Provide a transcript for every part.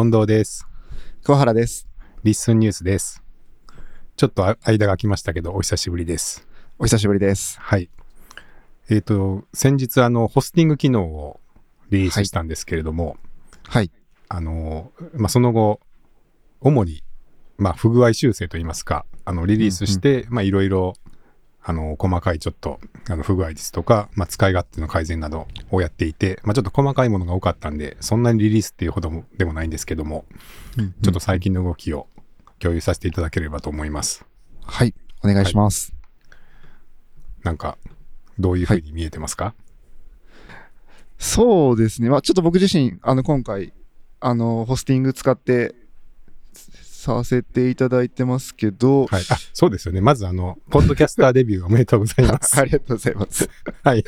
近藤です。桑原です。リッスンニュースです。ちょっとあ間が空きましたけど、お久しぶりです。お久しぶりです。はい。えっ、と、先日、あの、ホスティング機能をリリースしたんですけれども、はい。あの、まあ、その後、主に、まあ、不具合修正といいますか、あの、リリースして、まあ、いろいろ、あの、細かいちょっと、あの、不具合ですとか、まあ、使い勝手の改善などをやっていて、まあ、ちょっと細かいものが多かったんで、そんなにリリースっていうほどもでもないんですけども、ちょっと最近の動きを共有させていただければと思います。はい。お願いします。なんか、どういうふうに見えてますか、そうですね。まあちょっと僕自身、あの、今回、あの、ホスティング使ってさせていただいてますけど、はい、あ、そうですよね。まず、あの、ポッドキャスターデビューおめでとうございます。ありがとうございます。はい。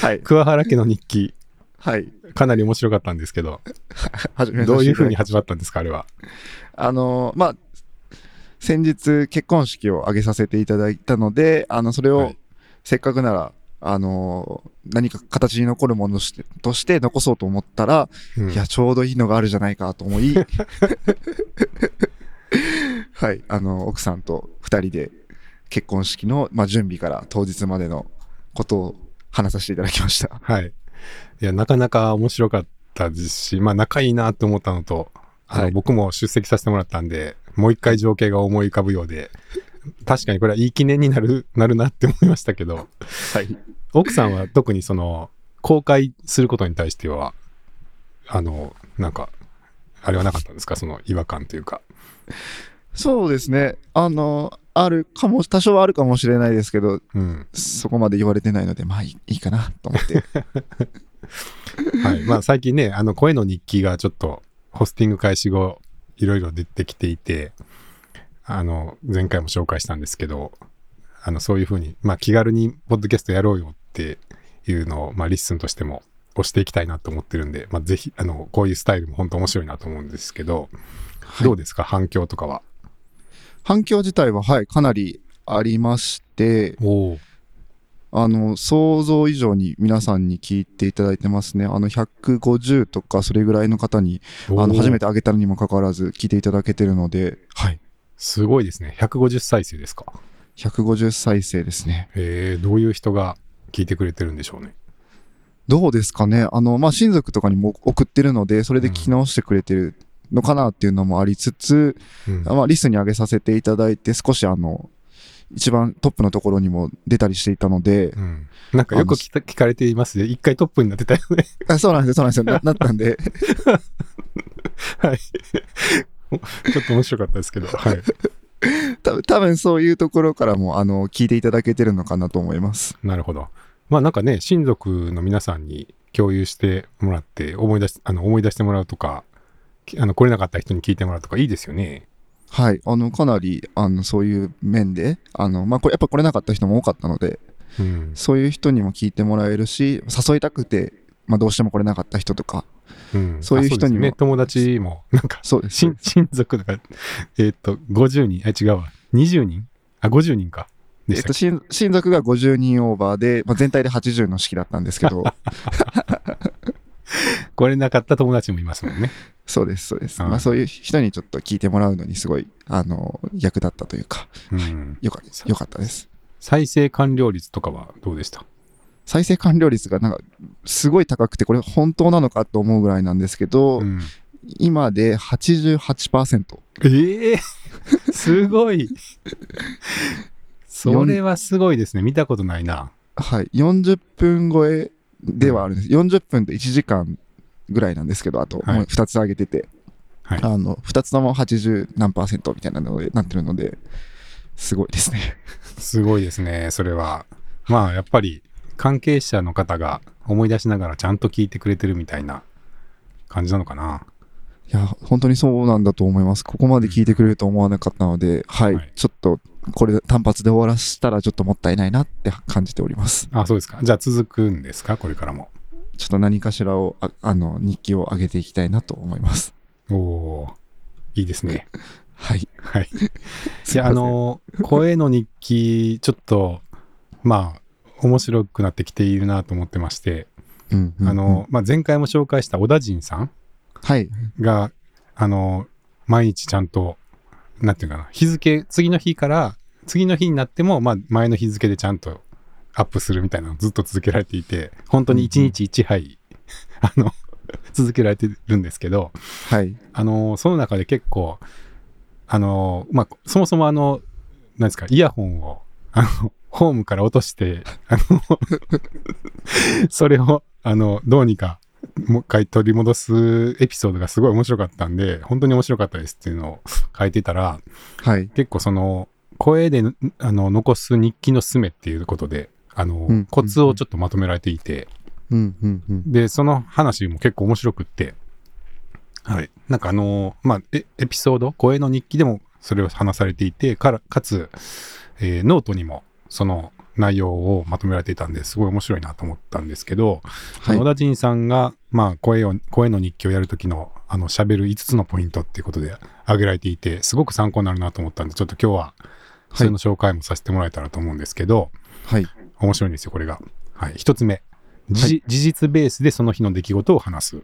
はい。桑原家の日記、はい。かなり面白かったんですけど、どういうふうには始まったんですか、あれは？あの、まあ先日結婚式を挙げさせていただいたので、あの、それをはいせっかくなら、あの、何か形に残るものとして残そうと思ったら、うんいや、ちょうどいいのがあるじゃないかと思い、はい、あの、奥さんと二人で結婚式の、まあ、準備から当日までのことを話させていただきました。はい。いや、なかなか面白かったですし、まあ、仲いいなと思ったのと、あの、はい僕も出席させてもらったんで、もう一回情景が思い浮かぶようで、確かにこれはいい記念になる、なるなって思いましたけど、はい。奥さんは特にその、公開することに対しては、あの、なんか、あれはなかったんですか？その違和感というか。そうですね。あの、あるかも、多少はあるかもしれないですけど、うん。そこまで言われてないので、まあいいかなと思って。はい。まあ最近ね、あの声の日記がちょっとホスティング開始後、いろいろ出てきていて、あの、前回も紹介したんですけど、あの、そういうふうに、まあ気軽にポッドキャストやろうよっていうのを、まあ LISTEN としても押していきたいなと思ってるんで、まあぜひ、あの、こういうスタイルも本当面白いなと思うんですけど、はいどうですか？反響とかは？反響自体は、はい、かなりありまして。あの、想像以上に皆さんに聞いていただいてますね。あの、150とかそれぐらいの方に、あの、初めて。てあげたのにもかかわらず聞いていただけてるので、はい。すごいですね。150再生ですか？150再生ですね。えー、どういう人が聞いてくれてるんでしょうね。どうですかね？あの、まあ、親族とかにも送ってるので、それで聞き直してくれてるのかなっていうのもありつつ、うんまあ、リストに上げさせていただいて、少しあの、一番トップのところにも出たりしていたので、うん。なんかよく聞かれていますね。一回トップになってたよね。あそうなんですよ、そうなんですよ。ななったんで、はい。ちょっと面白かったですけど。はい。多分多分そういうところからも、あの、聞いていただけてるのかなと思います。なるほど。まあなんかね、親族の皆さんに共有してもらって、思い出し、あの、思い出してもらうとか、きあの、来れなかった人に聞いてもらうとかいいですよね。はい。あの、かなり、あの、そういう面で、あの、まあ、これ、やっぱ来れなかった人も多かったので、うん。そういう人にも聞いてもらえるし、誘いたくて、まあ、どうしても来れなかった人とか、うん、そういう人にもね、友達も、なんか、そうです。親親族とか、えーっと、50人、あ、違うわ。20人？あ、50人か。でえっと、親親族が50人オーバーで、まあ、全体で80の式だったんですけど、来れなかった友達もいますもんね。そうです、そうです。はいまあ、そういう人にちょっと聞いてもらうのにすごい、あの、役立ったというか、うん。よかよかったです。再生完了率とかはどうでした？再生完了率がなんか、すごい高くて、これ本当なのかと思うぐらいなんですけど、うん。今で88%。ええ すごい。それはすごいですね。見たことないな。はい。40分超えではあるんです。40分と1時間ぐらいなんですけど、あと、はいもう2つ上げてて、はい。あの、2つとも80何パーセントみたいなので、なってるので、すごいですね。すごいですね。それは。まあ、やっぱり関係者の方が思い出しながらちゃんと聞いてくれてるみたいな感じなのかな。いや、本当にそうなんだと思います。ここまで聞いてくれると思わなかったので、はい。はいちょっと、これ単発で終わらせたらちょっともったいないなって感じております。あ、そうですか。じゃあ続くんですか？これからも。ちょっと何かしらを、ああの、日記を上げていきたいなと思います。おおーいいですね。はい。はい。いや、あの、声の日記、ちょっと、まあ、面白くなってきているなと思ってまして、うんうんうんあの、まあ、前回も紹介した小田陣さんはい。が、あの、毎日ちゃんと、なんていうかな、日付、次の日から、次の日になっても、まあ、前の日付でちゃんとアップするみたいなのをずっと続けられていて、本当に1日1杯、あの、続けられてるんですけど、はい。あの、その中で結構、あの、まあ、そもそもあの、なんですか、イヤホンを、あの、ホームから落として、あの、それを、あの、どうにか、もう一回取り戻すエピソードがすごい面白かったんで、本当に面白かったですっていうのを書いてたら、はい。結構その、声であの残す日記のすめっていうことで、あの、うんコツをちょっとまとめられていて、うん、うん、うん。で、その話も結構面白くって、はい。なんかあのーまあエ、エピソード、声の日記でもそれを話されていて、からかつ、えーノートにもその内容をまとめられていたんですごい面白いなと思ったんですけど、はい小。田陣さんが、まあ、声を、声の日記をやるときの、あの、喋る5つのポイントっていうことで挙げられていて、すごく参考になるなと思ったんで、ちょっと今日は、それの紹介もさせてもらえたらと思うんですけど、はい。面白いんですよ、これが。はい。一つ目。じ事実ベースでその日の出来事を話す。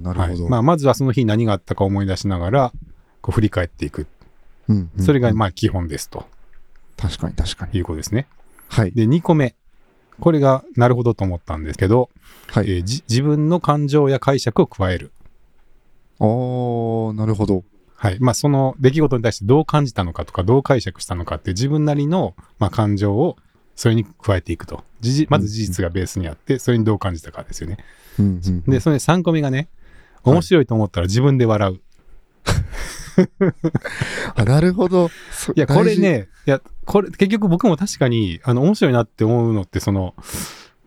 なるはいほど。まあ、まずはその日何があったか思い出しながら、こう振り返っていく。うんうんそれがまあ基本ですと確かに確かに。いうことですね。はい。で、2個目。これがなるほどと思ったんですけど、はい。えーじ自分の感情や解釈を加える。おーなるほど。はい。まあ、その出来事に対してどう感じたのかとか、どう解釈したのかっていう自分なりの、まあ、感情をそれに加えていくと。事実まず事実がベースにあって、それにどう感じたかですよね。うんうんで、それで3個目がね、はい面白いと思ったら自分で笑う。あなるほど。そいや、これね、いや、これ、結局僕も確かに、あの、面白いなって思うのって、その、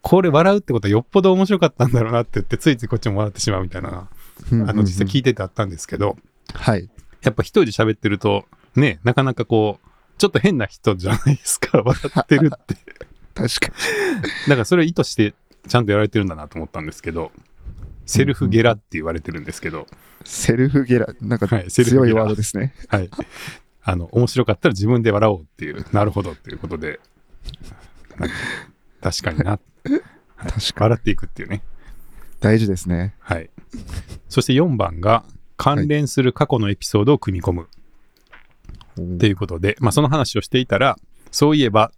これ笑うってことはよっぽど面白かったんだろうなって言って、ついついこっちも笑ってしまうみたいな、あの、実際聞いててあったんですけど、はい。やっぱ一人で喋ってると、ね、なかなかこう、ちょっと変な人じゃないですか、笑ってるって。確かだからそれを意図してちゃんとやられてるんだなと思ったんですけど、セルフゲラって言われてるんですけど、に。セルフゲラ、なんか強いワードですね。はい。あの、面白かったら自分で笑おうっていう、なるほどっていうことで、確かにな、確かに。笑っていくっていうね。大事ですね。はい。そして4番が、関連する過去のエピソードを組み込むっていうことで、まあその話をしていたら、そういえば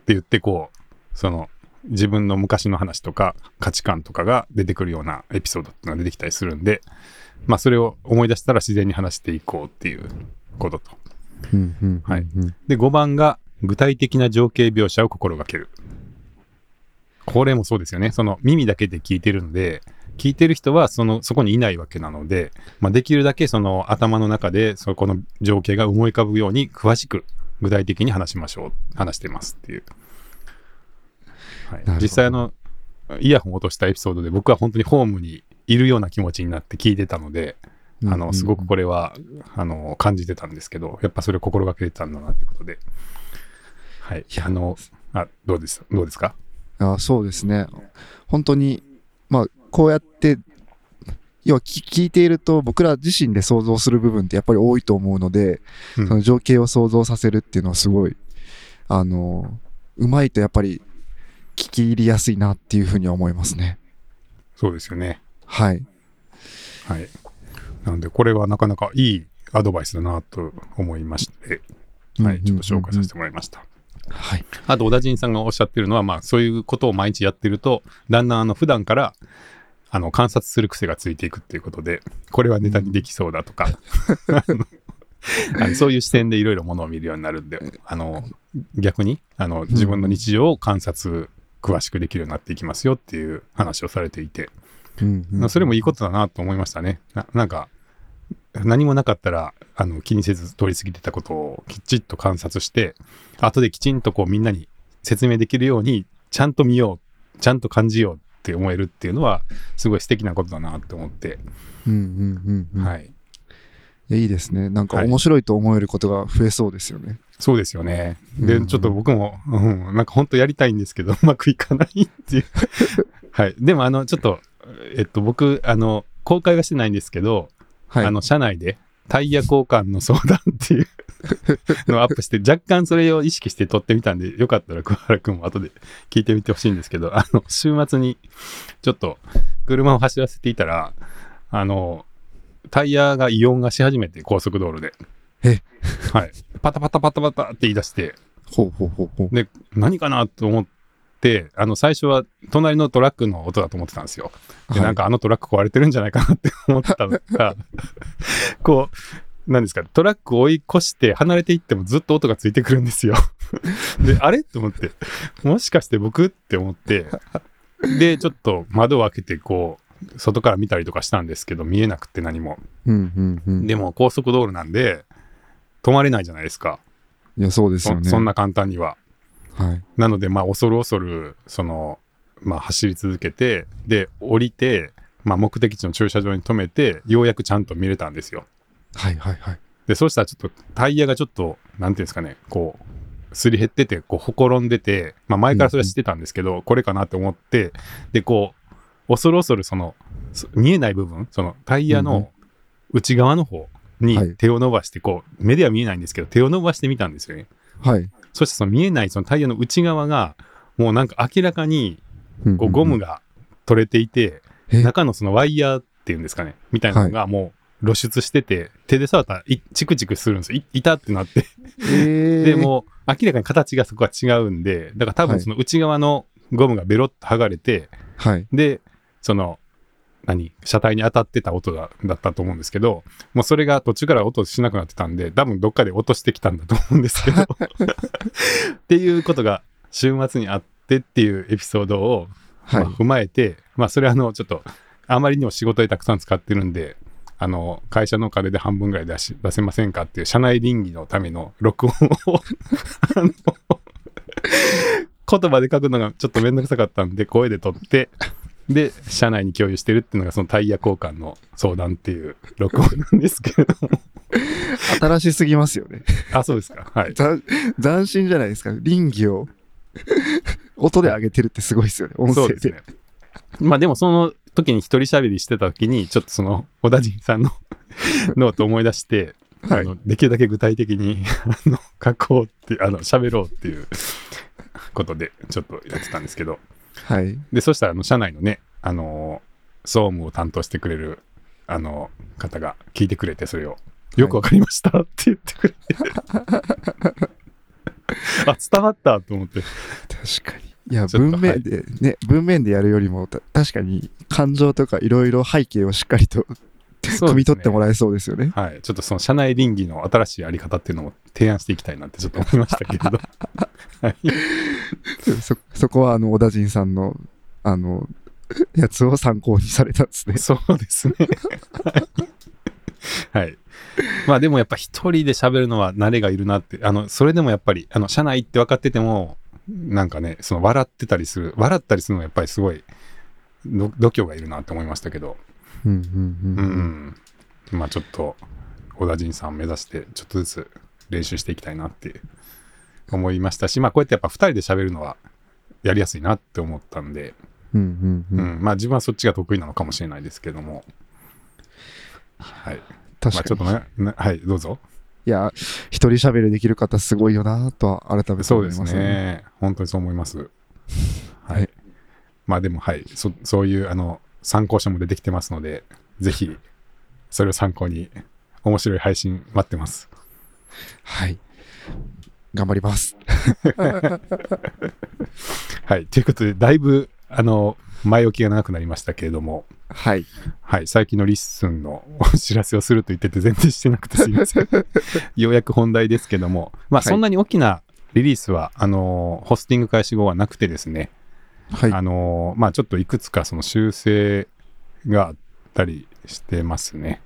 って言ってこう、その、自分の昔の話とか価値観とかが出てくるようなエピソードっていうのが出てきたりするんで、まあそれを思い出したら自然に話していこうっていうことと。うんうんうんはいうんで、5番が具体的な情景描写を心がける。これもそうですよね。その耳だけで聞いてるので、聞いてる人はそのそこにいないわけなので、まあ、できるだけその頭の中でそこの情景が思い浮かぶように詳しく具体的に話しましょう。話してますっていう。はい実際あの、イヤホンを落としたエピソードで僕は本当にホームにいるような気持ちになって聞いてたので、あの、すごくこれは、あの、感じてたんですけど、やっぱそれを心がけてたんだなってことで。はい。いやあの、あ、どうですどうですか？あそうですね。本当に、まあ、こうやって、要は聞聞いていると僕ら自身で想像する部分ってやっぱり多いと思うので、うんその情景を想像させるっていうのはすごい、あの、うまいとやっぱり聞き入りやすいなっていうふうには思いますね。そうですよね。はい。はい。なので、これはなかなかいいアドバイスだなと思いまして、はい。ちょっと紹介させてもらいました。はい。あと、小田陣さんがおっしゃってるのは、まあ、そういうことを毎日やってると、だんだん、あの、普段から、あの、観察する癖がついていくっていうことで、これはネタにできそうだとか、あのそういう視点でいろいろものを見るようになるんで、あの、逆に、あの、自分の日常を観察、詳しくできるようになっていきますよっていう話をされていて、うんうんそれもいいことだなと思いましたね。ななんか、何もなかったらあの気にせず通り過ぎてたことをきちっと観察して、後できちんとこうみんなに説明できるように、ちゃんと見よう、ちゃんと感じようって思えるっていうのは、すごい素敵なことだなって思って、うんうんうんうん。はい。いやいいですね。なんかはい面白いと思えることが増えそうですよね。そうですよね。で、うんちょっと僕も、うん、なんか本当やりたいんですけど、うまくいかないっていう。はい。でも、あの、ちょっと、えっと、僕、あの、公開はしてないんですけど、はい。あの、社内でタイヤ交換の相談っていう のをアップして、若干それを意識して撮ってみたんで、よかったら桑原くんも後で聞いてみてほしいんですけど、あの、週末にちょっと車を走らせていたら、あの、タイヤが異音がし始めて、高速道路で。え？はい。パタパタパタパタって言い出して、ほうほうほうほう。で、何かなと思って、あの、最初は隣のトラックの音だと思ってたんですよ。で、はいなんかあのトラック壊れてるんじゃないかなって思ったのが、こう、何ですか、トラックを追い越して離れていってもずっと音がついてくるんですよ。で、あれ？と思って、もしかして僕？って思って、で、ちょっと窓を開けて、こう、外から見たりとかしたんですけど、見えなくて何も。うんうんうん。でも高速道路なんで、止まれないじゃないですか。いや、そうですそよね。そんな簡単には。はい。なので、まあ、恐る恐る、その、まあ、走り続けて、で、降りて、まあ、目的地の駐車場に止めて、ようやくちゃんと見れたんですよ。はいはいはい。で、そうしたらちょっとタイヤがちょっと、なんていうんですかね、こう、すり減ってて、こう、ほころんでて、まあ、前からそれは知ってたんですけど、これかなと思って、で、こう、恐る恐る、その、そ見えない部分、そのタイヤうんうんの内側の方はいに手を伸ばして、こう、目では見えないんですけど、手を伸ばしてみたんですよね。はい。そしてその見えないそのタイヤの内側が、もうなんか明らかにうんこうゴムが取れていて、え？中のそのワイヤーっていうんですかね、みたいなのがもう露出してて、手で触ったらいチクチクするんですよ。たってなって。えー、で、もう明らかに形がそこは違うんで、だから多はい分その内側のゴムがベロッと剥がれて、はい。で、その、何？車体に当たってた音だだったと思うんですけど、もうそれが途中から音しなくなってたんで、多分どっかで落としてきたんだと思うんですけど、っていうことが週末にあってっていうエピソードを、はい。まあ、踏まえて、まあそれあのちょっとあまりにも仕事でたくさん使ってるんで、あの会社の金で半分ぐらい出し出せませんかっていう社内倫理のための録音を 言葉で書くのがちょっとめんどくさかったんで声で撮ってで社内に共有してるっていうのがそのタイヤ交換の相談っていう録音なんですけれども新しすぎますよね。あそうですかはいざ斬新じゃないですか。倫理を 音で上げてるってすごいですよね。音声で。ですね。まあでもその時に一人喋りしてた時に、ちょっとその 小田陣さんのノートを思い出して、はいあのできるだけ具体的にあの 書こうって、あの喋ろうっていうことでちょっとやってたんですけど、はい。で、そしたらあの社内のね、あの総務を担当してくれるあの方が聞いてくれて、それを。よくわかりましたって言ってくれて。あ、伝わったと思って。確かに。いや、文面で、ね、文面でやるよりも、た確かに感情とかいろいろ背景をしっかりと汲み取ってもらえそうですよね。はい、ちょっとその社内倫理の新しいやり方っていうのを提案していきたいなってちょっと思いましたけれど。はい、そ、そこは、あの、小田陣さんの、あの、やつを参考にされたんですね。そうですね。はい。はいまあでもやっぱ一人で喋るのは慣れがいるなって、あの、それでもやっぱり、あの、社内って分かってても、なんかね、その笑ってたりする、笑ったりするのはやっぱりすごい、ど度胸がいるなって思いましたけど、うんうんううんうん。ん。まあちょっと、小田陣さん目指して、ちょっとずつ練習していきたいなって思いましたし、まあこうやってやっぱ二人で喋るのはやりやすいなって思ったんで、うんうんううん。ん、まあ自分はそっちが得意なのかもしれないですけども、はい。まあちょっ確かに。とね、ねはい、どうぞ。いや、一人喋りできる方すごいよなとは改めてそうです思いますね。ね。本当にそう思います。はい。はいまあでも、はいそ、そういうあの参考書も出てきてますので、ぜひ、それを参考に、面白い配信待ってます。はい。頑張ります。はい。ということで、だいぶ、あの、前置きが長くなりましたけれども、はい。はい。最近の LISTEN の お知らせをすると言ってて、全然してなくてすいません。ようやく本題ですけども、まあ、はいそんなに大きなリリースは、あの、ホスティング開始後はなくてですね、はい。あのーまあちょっといくつかその修正があったりしてますね。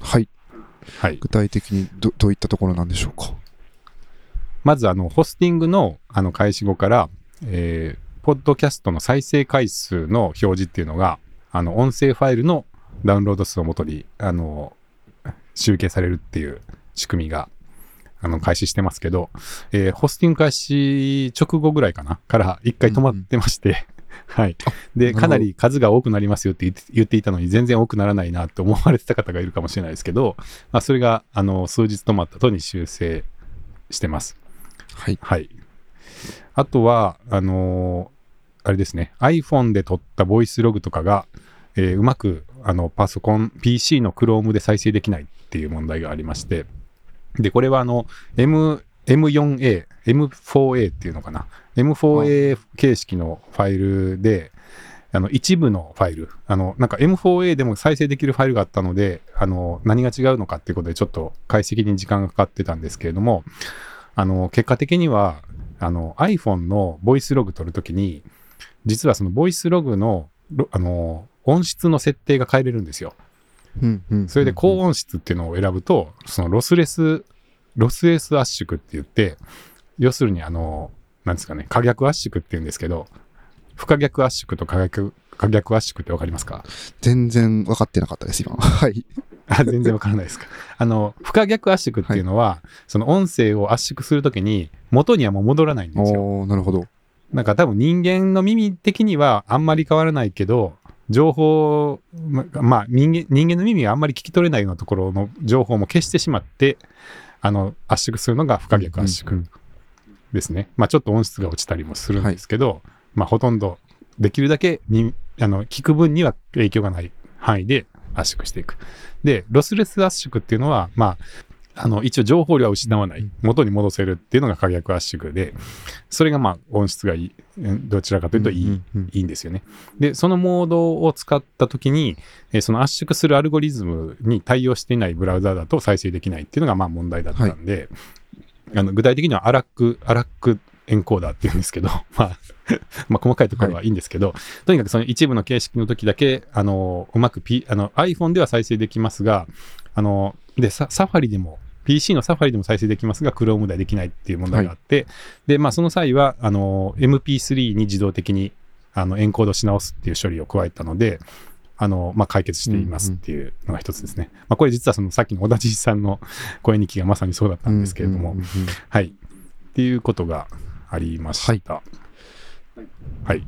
はい。はい。具体的にどどういったところなんでしょうか？まずあの、ホスティングのあの開始後から、えーポッドキャストの再生回数の表示っていうのが、あの、音声ファイルのダウンロード数をもとに、あの、集計されるっていう仕組みが、あの、開始してますけど、えーホスティング開始直後ぐらいかなから一回止まってまして、はい。で、かなり数が多くなりますよって言って言っていたのに全然多くならないなって思われてた方がいるかもしれないですけど、まあ、それが、あの、数日止まった後に修正してます。はい。はい。あとは、あのーあれですね、iPhone で撮ったボイスログとかが、えーうまくあのパソコン、PC の Chrome で再生できないっていう問題がありまして、で、これはあの M、M4A、M4A っていうのかな。M4A 形式のファイルで、あの一部のファイル、あのなんか M4A でも再生できるファイルがあったので、あの何が違うのかっていうことでちょっと解析に時間がかかってたんですけれども、あの結果的にはあの iPhone のボイスログ取るときに、実はそのボイスログのロあの音質の設定が変えれるんですよ。うんうんそれで高音質っていうのを選ぶと、そのロスレス、ロスレス圧縮って言って、要するにあの、なんですかね、可逆圧縮って言うんですけど、不可逆圧縮と可逆可逆圧縮ってわかりますか？全然分かってなかったです、今。はい。あ全然わからないですか？あの、不可逆圧縮っていうのは、その音声を圧縮するときに、元にはもう戻らないんですよ。なるほど。なんか多分人間の耳的にはあんまり変わらないけど、情報、ままあ人間人間の耳があんまり聞き取れないようなところの情報も消してしまって、あの、圧縮するのが不可逆圧縮ですね。まあちょっと音質が落ちたりもするんですけど、まあほとんどできるだけにあの聞く分には影響がない範囲で圧縮していく。で、ロスレス圧縮っていうのは、まあ、あの一応情報量は失わない、元に戻せるっていうのが可逆圧縮で、それがまあ音質がいい、うんどちらかというといい、うんうんうん。いいんですよね。で、そのモードを使ったときに、えーその圧縮するアルゴリズムに対応していないブラウザだと再生できないっていうのがまあ問題だったんで、あの具体的にはアラック、アラックエンコーダーっていうんですけど、まあ、まあ細かいところはいいんですけど、とにかくその一部の形式の時だけ、あの、うまく、P、あの iPhone では再生できますが、あの、で、ササファリでも、PC のサファリでも再生できますが、Chrome ではできないっていう問題があって、で、まあその際は、あの、MP3 に自動的にあのエンコードし直すっていう処理を加えたので、あの、まあ、解決していますっていうのが一つですね。まあ、これ実はそのさっきの小田知事さんの声日記がまさにそうだったんですけれども、うんうんうんはい。っていうことがありました。はい。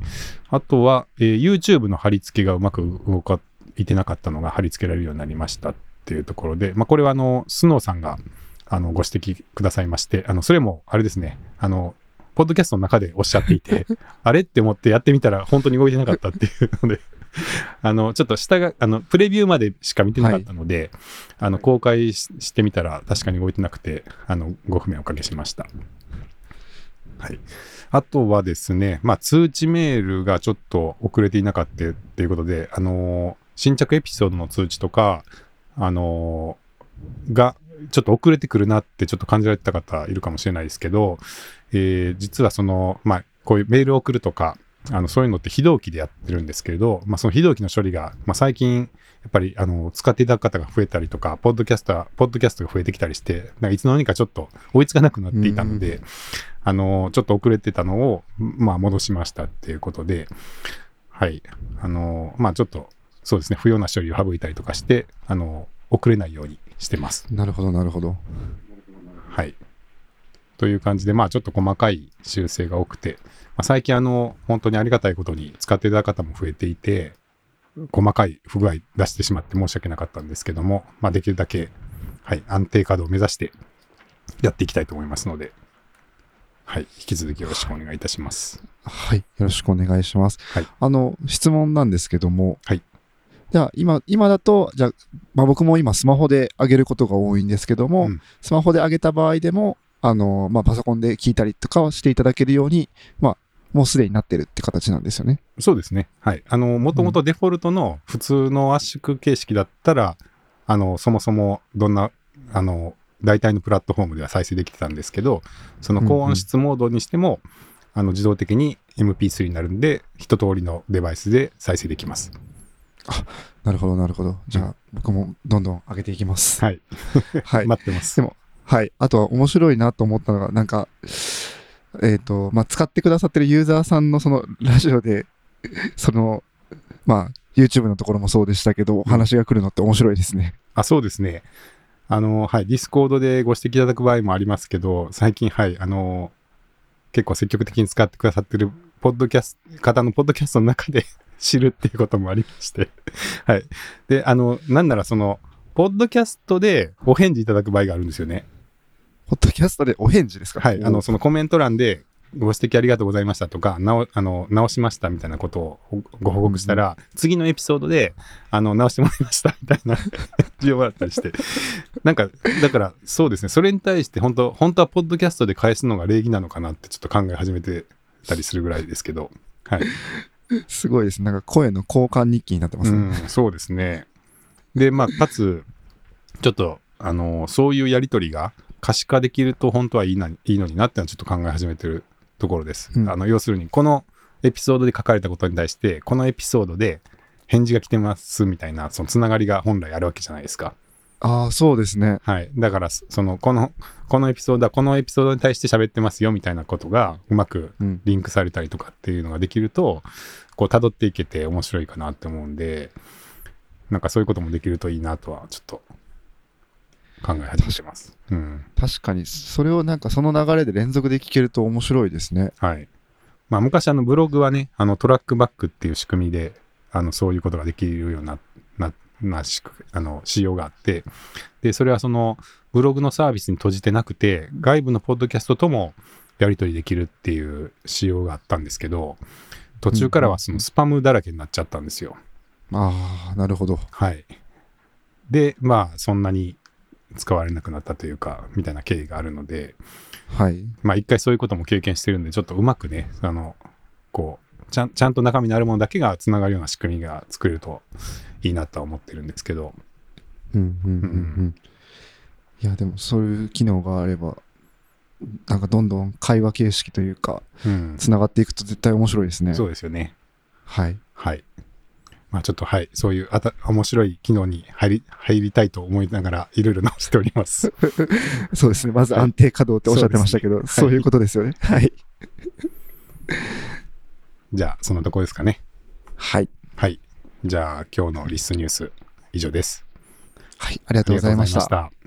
あとは、えー YouTube の貼り付けがうまく動かいてなかったのが貼り付けられるようになりましたっていうところで、まあ、これはあの、スノーさんがあのご指摘くださいまして、あの、それもあれですね、あの、ポッドキャストの中でおっしゃっていて、あれって思ってやってみたら本当に動いてなかったっていうので、あの、ちょっと下が、あの、プレビューまでしか見てなかったので、あの、公開ししてみたら確かに動いてなくて、あの、ご不明おかけしました。はい。あとはですね、まあ、通知メールがちょっと遅れていなかったっていうことで、あのー新着エピソードの通知とか、あのーが、ちょっと遅れてくるなってちょっと感じられてた方いるかもしれないですけど、えー実はその、まあ、こういうメールを送るとか、あの、そういうのって非同期でやってるんですけれど、まあ、その非同期の処理が、まあ、最近、やっぱり、あの、使っていただく方が増えたりとか、ポッドキャスター、ポッドキャストが増えてきたりして、なんかいつの間にかちょっと追いつかなくなっていたので、あの、ちょっと遅れてたのを、まあ、戻しましたっていうことで、はい。あの、まあ、ちょっと、そうですね、不要な処理を省いたりとかして、あの、遅れないようにしてます。なるほど、なるほど。はい。という感じで、まあちょっと細かい修正が多くて、まあ、最近あの、本当にありがたいことに使っていただく方も増えていて、細かい不具合出してしまって申し訳なかったんですけども、まあできるだけ、はい、安定稼働を目指してやっていきたいと思いますので、はい、引き続きよろしくお願いいたします。はい。よろしくお願いします。はいあの、質問なんですけども、はい。じゃあ、今、今だと、じゃあ、まあ僕も今スマホで上げることが多いんですけども、うんスマホで上げた場合でも、あの、まあパソコンで聞いたりとかはしていただけるように、まあ、もうすでになってるって形なんですよね。そうですね。はい。あの、もともとデフォルトの普通の圧縮形式だったら、あの、そもそもどんな、あの、大体のプラットフォームでは再生できてたんですけど、その高音質モードにしても、あの、自動的に MP3 になるんで、一通りのデバイスで再生できます。なるほど、なるほど。じゃあ、僕もどんどん上げていきます。はい。はい。待ってます。でもはい。あとは面白いなと思ったのが、なんか、えっ、と、まあ、使ってくださってるユーザーさんのそのラジオで、その、まあ、YouTube のところもそうでしたけど、お話が来るのって面白いですね。あ、そうですね。あの、はい、 Discord でご指摘いただく場合もありますけど、最近、はい、あの、結構積極的に使ってくださってる、ポッドキャスト、方のポッドキャストの中で知るっていうこともありまして、はい。で、あの、なんならその、ポッドキャストでお返事いただく場合があるんですよね。ポッドキャストでお返事ですか？はい。あの、そのコメント欄で、ご指摘ありがとうございましたとか、なお、あの、直しましたみたいなことをごご報告したら、次のエピソードで、あの、直してもらいましたみたいな 需要があったりして、なんか、だから、そうですね、それに対して、本当本当はポッドキャストで返すのが礼儀なのかなってちょっと考え始めてたりするぐらいですけど、はい。すごいです。なんか声の交換日記になってますね。うん、そうですね。で、まあ、かつ、ちょっと、あの、そういうやりとりが可視化できると本当はいいないいのになってのはちょっと考え始めてるところです。うんあの、要するに、このエピソードで書かれたことに対して、このエピソードで返事が来てますみたいな、そのつながりが本来あるわけじゃないですか。ああ、そうですね。はい。だから、その、この、このエピソードは、このエピソードに対して喋ってますよみたいなことが、うまくうん。リンクされたりとかっていうのができると、こう、辿っていけて面白いかなって思うんで、なんかそういうこともできるといいなとは、ちょっと、考え始めてます。うん。確かに、それをなんかその流れで連続で聞けると面白いですね。はい。まあ、昔、あの、ブログはね、あの、トラックバックっていう仕組みで、あの、そういうことができるような、な、な、しくあの、仕様があって、で、それはその、ブログのサービスに閉じてなくて、外部のポッドキャストともやり取りできるっていう仕様があったんですけど、途中からはそのスパムだらけになっちゃったんですよ。ああ、なるほど。はい。で、まあ、そんなに使われなくなったというか、みたいな経緯があるので、はい。まあ、一回そういうことも経験してるんで、ちょっとうまくね、あの、こう、ちゃんちゃんと中身のあるものだけがつながるような仕組みが作れるといいなとは思ってるんですけど、うんうんうんうん。いや、でもそういう機能があれば、なんかどんどん会話形式というか、うん、つながっていくと絶対面白いですね。そうですよね。はい。はい。まあちょっとはい、そういうあた面白い機能に入り入りたいと思いながらいろいろ直しております。そうですね。まず安定稼働っておっしゃってましたけど、そうですねそういうことですよね。はい。じゃあ、そんなとこですかね。はい。はい。じゃあ、今日のリスニュース以上です。はい。ありがとうございましたありがとうございました。